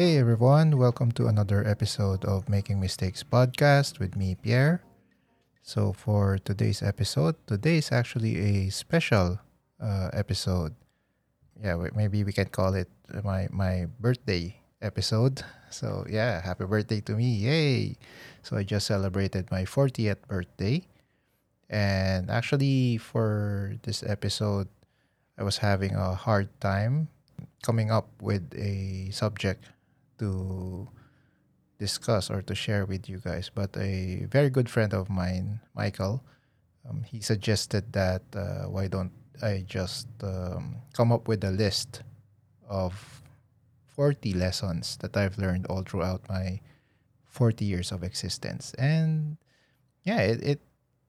Hey everyone, welcome to another episode of Making Mistakes podcast with me, Pierre. So, for today's episode, today is actually a special uh, episode. Yeah, maybe we can call it my, my birthday episode. So, yeah, happy birthday to me. Yay! So, I just celebrated my 40th birthday. And actually, for this episode, I was having a hard time coming up with a subject to discuss or to share with you guys. But a very good friend of mine, Michael, um, he suggested that uh, why don't I just um, come up with a list of 40 lessons that I've learned all throughout my 40 years of existence. And yeah, it,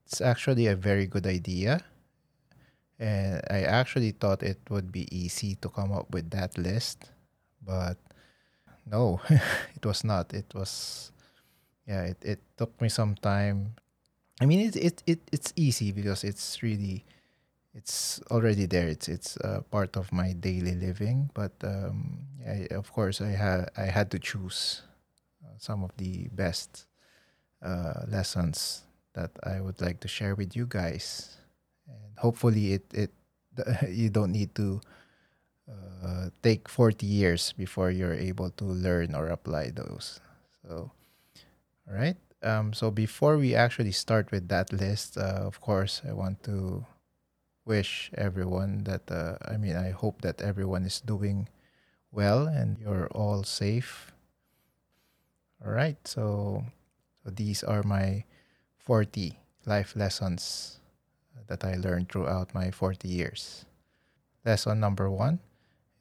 it's actually a very good idea. And I actually thought it would be easy to come up with that list, but no, it was not. It was, yeah, it, it took me some time. I mean, it, it, it it's easy because it's really, it's already there. It's it's uh, part of my daily living. But um, of course, I had I had to choose uh, some of the best uh, lessons that I would like to share with you guys, and hopefully, it it you don't need to uh, take 40 years before you're able to learn or apply those. So, all right. Um, so before we actually start with that list, uh, of course, I want to wish everyone that, uh, I mean, I hope that everyone is doing well and you're all safe. All right. So, so these are my 40 life lessons that I learned throughout my 40 years. Lesson number one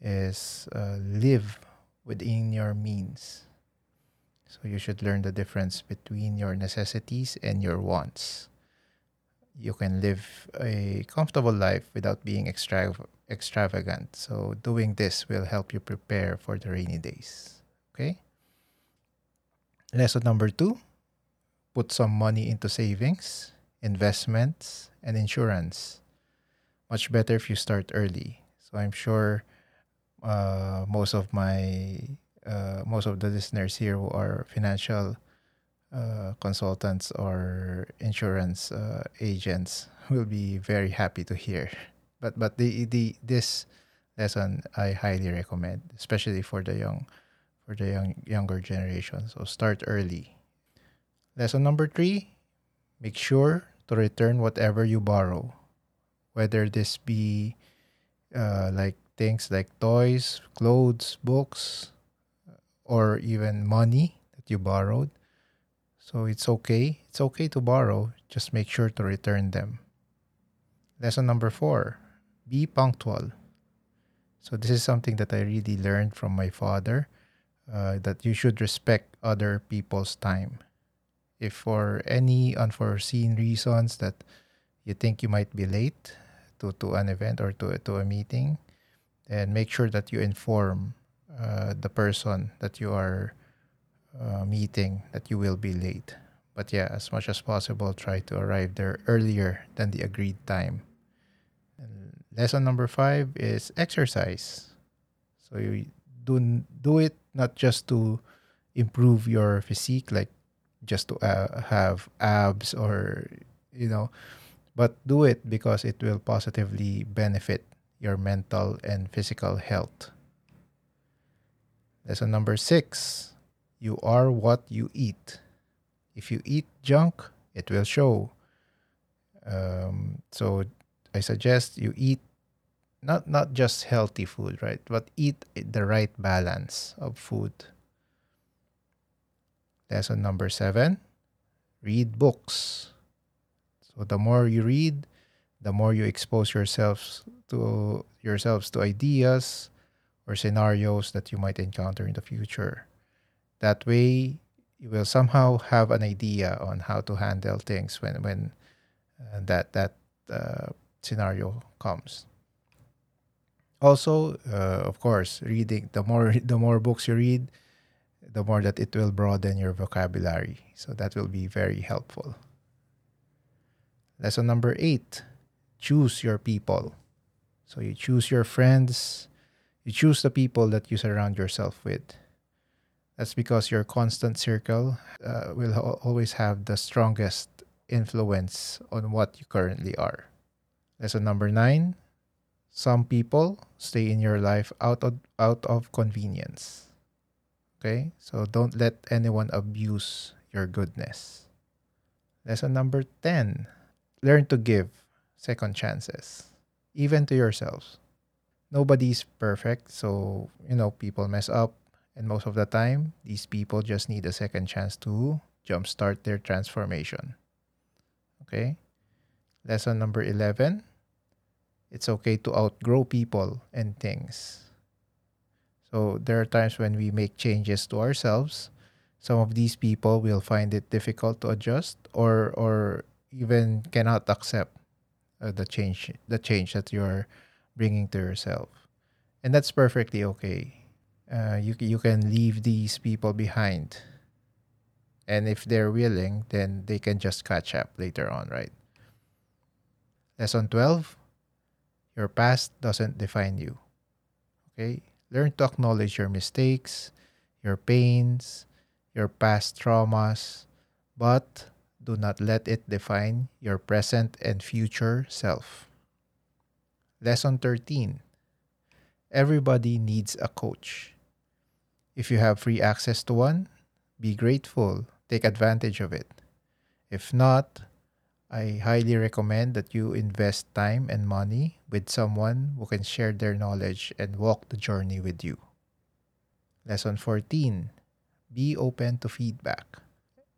is uh, live within your means. So you should learn the difference between your necessities and your wants. You can live a comfortable life without being extra- extravagant. So doing this will help you prepare for the rainy days. Okay? Lesson number two put some money into savings, investments, and insurance. Much better if you start early. So I'm sure uh, most of my uh, most of the listeners here who are financial uh, consultants or insurance uh, agents will be very happy to hear. But but the the this lesson I highly recommend, especially for the young for the young younger generation. So start early. Lesson number three: make sure to return whatever you borrow, whether this be uh, like things like toys, clothes, books, or even money that you borrowed. So it's okay. It's okay to borrow. Just make sure to return them. Lesson number four be punctual. So, this is something that I really learned from my father uh, that you should respect other people's time. If for any unforeseen reasons that you think you might be late to, to an event or to, to a meeting, and make sure that you inform uh, the person that you are uh, meeting that you will be late. But yeah, as much as possible, try to arrive there earlier than the agreed time. And lesson number five is exercise. So you do do it not just to improve your physique, like just to uh, have abs or you know, but do it because it will positively benefit your mental and physical health. Lesson number six you are what you eat. If you eat junk, it will show. Um, so I suggest you eat not not just healthy food, right? But eat the right balance of food. Lesson number seven read books. So the more you read, the more you expose yourselves to yourselves to ideas or scenarios that you might encounter in the future. That way, you will somehow have an idea on how to handle things when when uh, that that uh, scenario comes. Also, uh, of course, reading the more the more books you read, the more that it will broaden your vocabulary. So that will be very helpful. Lesson number eight choose your people. So you choose your friends, you choose the people that you surround yourself with. That's because your constant circle uh, will ho- always have the strongest influence on what you currently are. Lesson number nine some people stay in your life out of, out of convenience. Okay? So don't let anyone abuse your goodness. Lesson number 10 learn to give second chances, even to yourselves. Nobody's perfect, so you know, people mess up, and most of the time, these people just need a second chance to jumpstart their transformation. Okay? Lesson number 11 it's okay to outgrow people and things. So there are times when we make changes to ourselves. Some of these people will find it difficult to adjust or or even cannot accept uh, the change the change that you're bringing to yourself. And that's perfectly okay. Uh, you you can leave these people behind. And if they're willing, then they can just catch up later on, right? Lesson 12 your past doesn't define you. Okay? Learn to acknowledge your mistakes, your pains, your past traumas, but do not let it define your present and future self. Lesson 13 Everybody needs a coach. If you have free access to one, be grateful, take advantage of it. If not, I highly recommend that you invest time and money with someone who can share their knowledge and walk the journey with you. Lesson 14 Be open to feedback,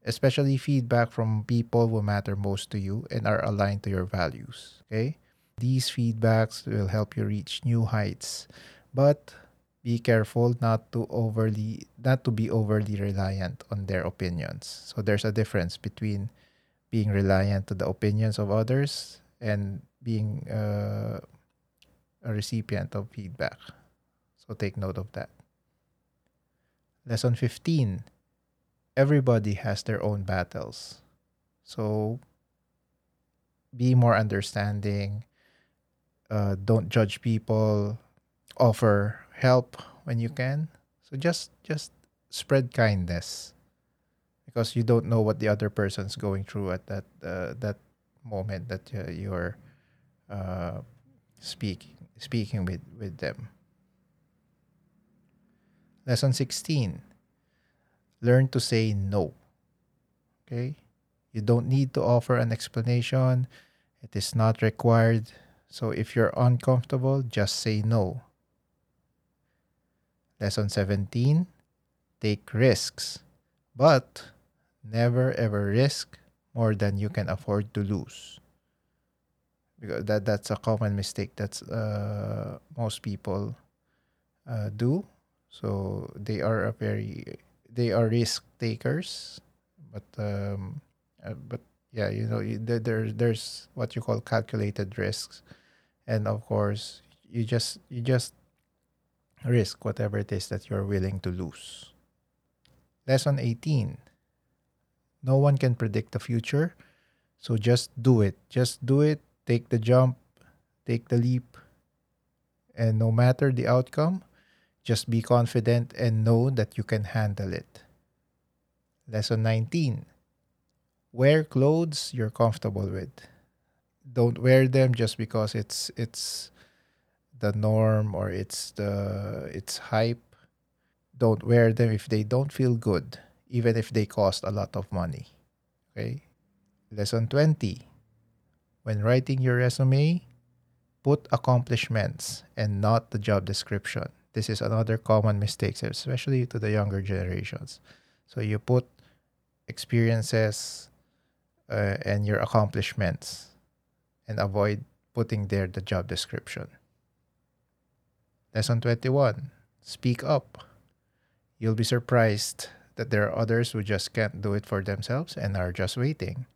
especially feedback from people who matter most to you and are aligned to your values. Okay? These feedbacks will help you reach new heights, but be careful not to overly not to be overly reliant on their opinions. So there's a difference between being reliant to the opinions of others and being uh, a recipient of feedback. So take note of that. Lesson 15 Everybody has their own battles. So be more understanding. Uh, don't judge people. Offer help when you can. So just just spread kindness because you don't know what the other person's going through at that uh, that moment that uh, you're uh, speaking speaking with with them. Lesson 16. Learn to say no. Okay? You don't need to offer an explanation. It is not required. So if you're uncomfortable, just say no. Lesson 17. Take risks, but never ever risk more than you can afford to lose because that that's a common mistake that's uh, most people uh, do so they are a very they are risk takers but um, uh, but yeah you know you, there there's what you call calculated risks and of course you just you just risk whatever it is that you're willing to lose lesson 18 no one can predict the future. So just do it. Just do it. Take the jump. Take the leap. And no matter the outcome, just be confident and know that you can handle it. Lesson 19 Wear clothes you're comfortable with. Don't wear them just because it's it's the norm or it's the it's hype. Don't wear them if they don't feel good even if they cost a lot of money. Okay? Lesson 20. When writing your resume, put accomplishments and not the job description. This is another common mistake, especially to the younger generations. So you put experiences uh, and your accomplishments and avoid putting there the job description. Lesson 21 Speak up. You'll be surprised that there are others who just can't do it for themselves and are just waiting.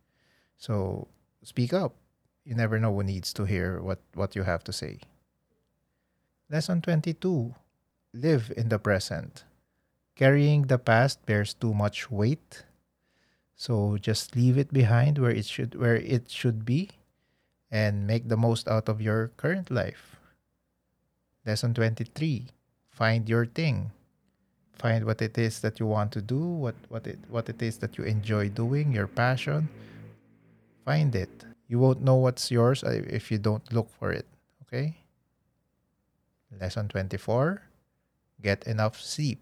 So speak up. You never know who needs to hear what, what you have to say. Lesson 22 Live in the present. Carrying the past bears too much weight. So just leave it behind where it should where it should be and make the most out of your current life. Lesson 23 Find your thing find what it is that you want to do what what it what it is that you enjoy doing your passion find it you won't know what's yours uh, if you don't look for it okay lesson 24 get enough sleep.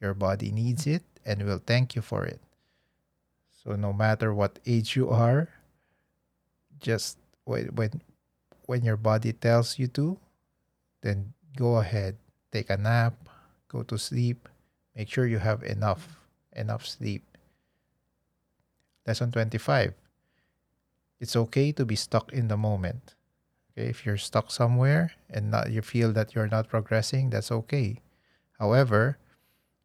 Your body needs it and will thank you for it. So no matter what age you are just when when when your body tells you to then go ahead take a nap go to sleep. Make sure you have enough enough sleep. Lesson 25 it's okay to be stuck in the moment okay if you're stuck somewhere and not you feel that you're not progressing that's okay. However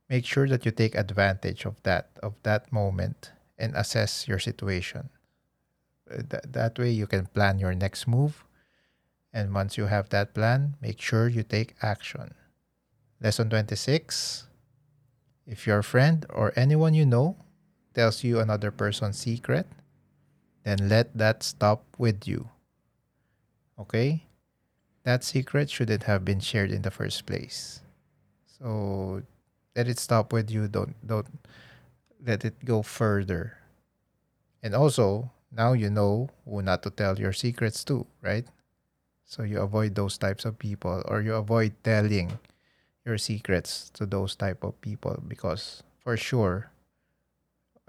make sure that you take advantage of that of that moment and assess your situation. Uh, that, that way you can plan your next move. And once you have that plan make sure you take action. Lesson 26 if your friend or anyone you know tells you another person's secret then let that stop with you okay? That secret shouldn't have been shared in the first place. So let it stop with you. Don't don't let it go further. And also now you know who not to tell your secrets to right? So you avoid those types of people or you avoid telling your secrets to those type of people because for sure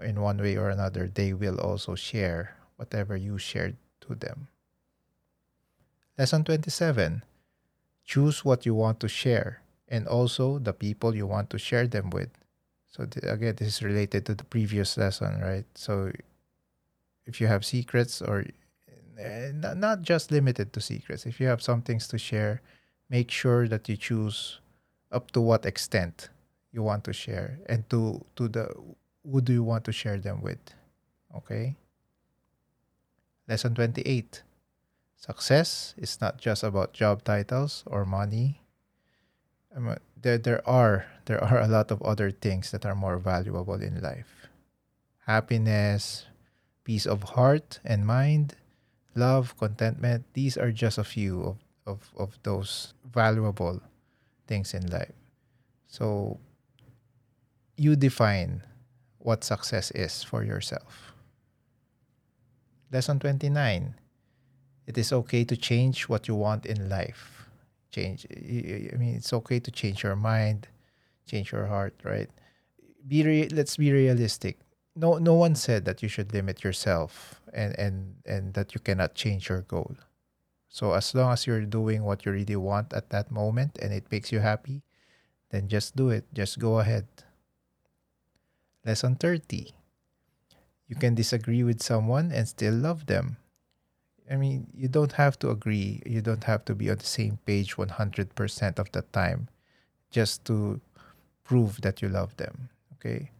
in one way or another they will also share whatever you shared to them lesson 27 choose what you want to share and also the people you want to share them with. So th- again, this is related to the previous lesson, right? So if you have secrets or eh, not not just limited to secrets, if you have some things to share, make sure that you choose up to what extent you want to share and to to the who do you want to share them with. Okay? Lesson 28. Success is not just about job titles or money there there are there are a lot of other things that are more valuable in life. Happiness, peace of heart and mind, love, contentment, these are just a few of, of, of those valuable things in life. So you define what success is for yourself. Lesson 29. It is okay to change what you want in life change. I mean, it's okay to change your mind, change your heart, right? Be re- let's be realistic. No, no one said that you should limit yourself and and and that you cannot change your goal. So as long as you're doing what you really want at that moment and it makes you happy, then just do it. Just go ahead. Lesson 30. You can disagree with someone and still love them. I mean, you don't have to agree. You don't have to be on the same page 100% of the time just to prove that you love them. Okay?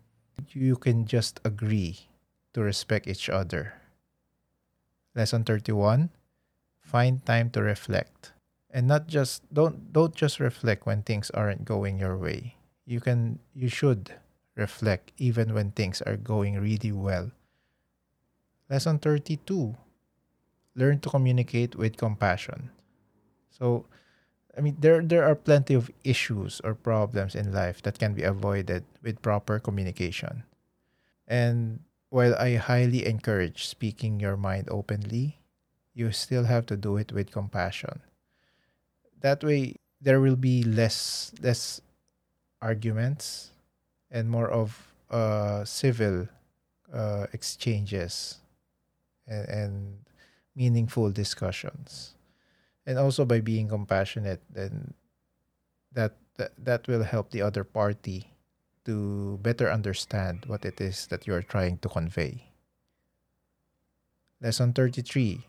You can just agree to respect each other. Lesson 31 Find time to reflect. And not just don't don't just reflect when things aren't going your way. You can you should reflect even when things are going really well. Lesson 32 learn to communicate with compassion. So, I mean, there there are plenty of issues or problems in life that can be avoided with proper communication. And while I highly encourage speaking your mind openly, you still have to do it with compassion. That way, there will be less less arguments and more of uh, civil uh, exchanges and, and meaningful discussions. And also by being compassionate then that, that that will help the other party to better understand what it is that you are trying to convey. Lesson 33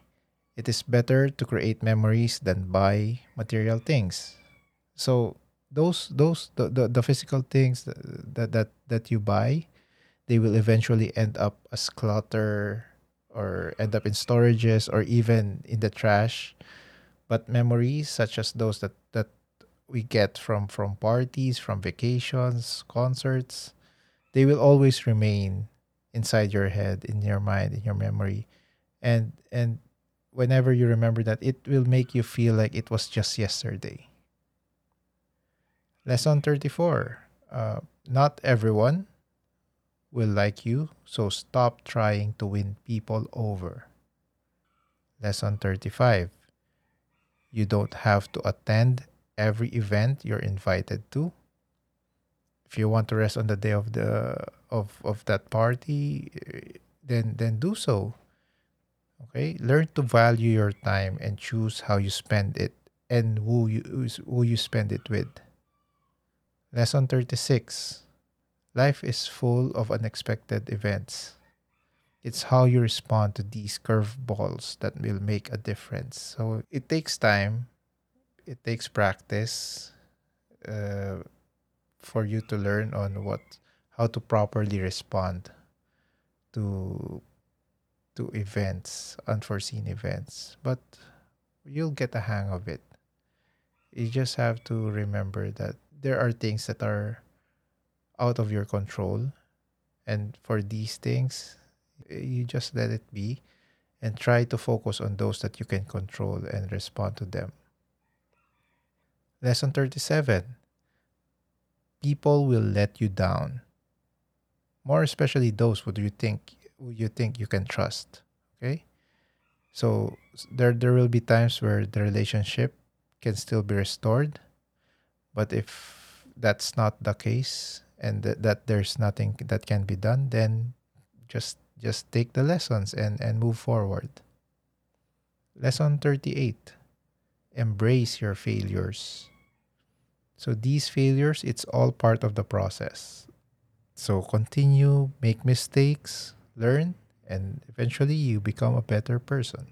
it is better to create memories than buy material things. So those those the, the, the physical things that, that that that you buy they will eventually end up as clutter or end up in storages or even in the trash. But memories such as those that, that we get from, from parties, from vacations, concerts, they will always remain inside your head, in your mind, in your memory. And and whenever you remember that, it will make you feel like it was just yesterday. Lesson 34. Uh, not everyone will like you, so stop trying to win people over. Lesson 35 You don't have to attend every event you're invited to. If you want to rest on the day of the of, of that party, then then do so. Okay? Learn to value your time and choose how you spend it and who you who you spend it with. Lesson 36 Life is full of unexpected events. It's how you respond to these curveballs that will make a difference. So it takes time, it takes practice uh, for you to learn on what how to properly respond to to events, unforeseen events. But you'll get a hang of it. You just have to remember that there are things that are out of your control. And for these things, eh, you just let it be and try to focus on those that you can control and respond to them. Lesson 37 People will let you down. More especially those who you think who you think you can trust. Okay? So there there will be times where the relationship can still be restored. But if that's not the case and th- that there's nothing that can be done, then just just take the lessons and, and move forward. Lesson 38 Embrace your failures. So these failures, it's all part of the process. So continue, make mistakes, learn, and eventually you become a better person.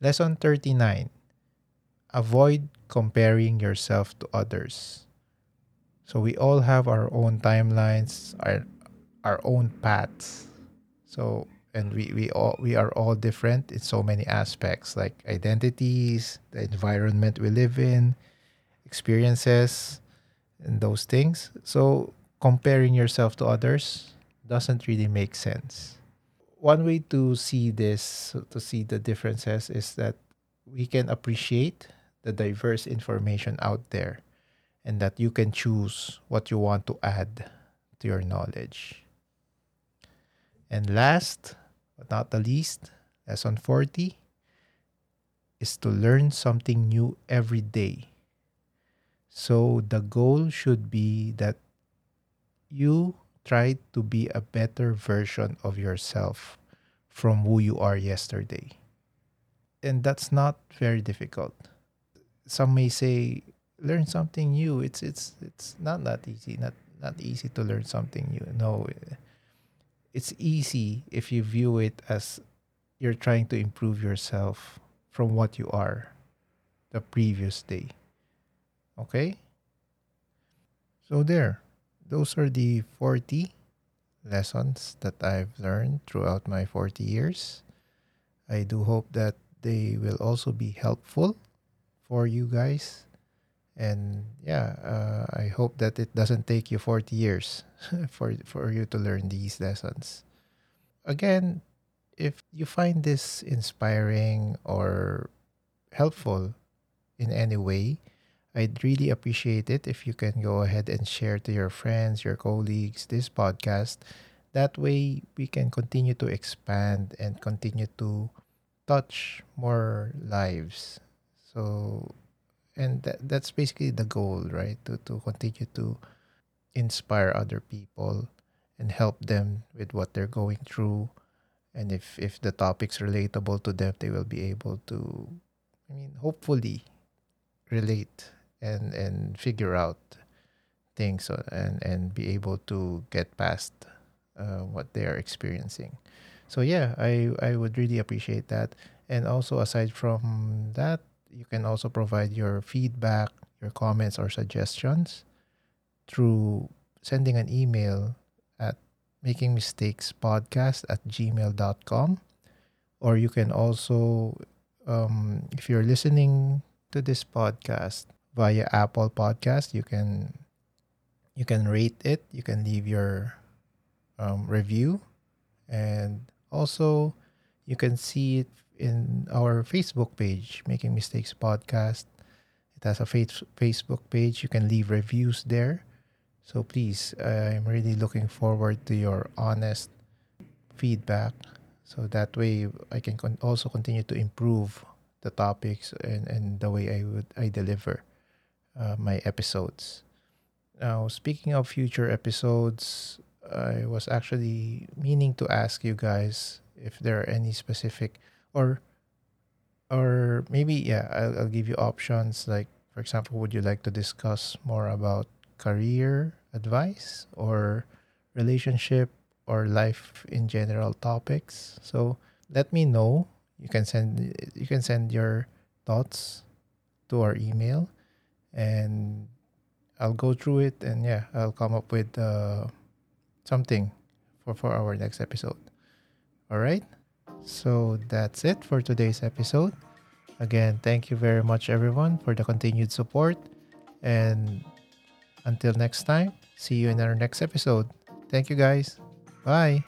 Lesson 39 Avoid comparing yourself to others. So we all have our own timelines, our our own paths. So and we, we all we are all different in so many aspects like identities, the environment we live in, experiences, and those things. So comparing yourself to others doesn't really make sense. One way to see this, to see the differences, is that we can appreciate the diverse information out there and that you can choose what you want to add to your knowledge. And last but not the least, lesson 40 is to learn something new every day. So the goal should be that you try to be a better version of yourself from who you are yesterday. And that's not very difficult. Some may say learn something new. It's it's it's not that easy. Not not easy to learn something new. No. It's easy if you view it as you're trying to improve yourself from what you are the previous day. Okay? So there those are the 40 lessons that I've learned throughout my 40 years. I do hope that they will also be helpful for you guys. And yeah, uh, I hope that it doesn't take you 40 years for, for you to learn these lessons. Again, if you find this inspiring or helpful in any way, I'd really appreciate it if you can go ahead and share to your friends, your colleagues this podcast. That way, we can continue to expand and continue to touch more lives. So, and that, that's basically the goal, right? To, to continue to inspire other people and help them with what they're going through. And if, if the topic's relatable to them, they will be able to, I mean, hopefully relate and and figure out things and and be able to get past uh, what they are experiencing so yeah i i would really appreciate that and also aside from that you can also provide your feedback your comments or suggestions through sending an email at making mistakes podcast at gmail.com or you can also um, if you're listening to this podcast via Apple Podcast. You can you can rate it. You can leave your um, review, and also you can see it in our Facebook page, Making Mistakes Podcast. It has a face- Facebook page. You can leave reviews there. So please, I'm really looking forward to your honest feedback. So that way I can con- also continue to improve the topics and, and the way I would I deliver uh, my episodes. Now, speaking of future episodes, I was actually meaning to ask you guys if there are any specific or or maybe yeah, I'll, I'll give you options like for example, would you like to discuss more about career advice or relationship or life in general topics? So let me know. You can send you can send your thoughts to our email and I'll go through it and yeah, I'll come up with uh, something for, for our next episode. All right. So that's it for today's episode. Again, thank you very much, everyone, for the continued support. And until next time, see you in our next episode. Thank you, guys. Bye.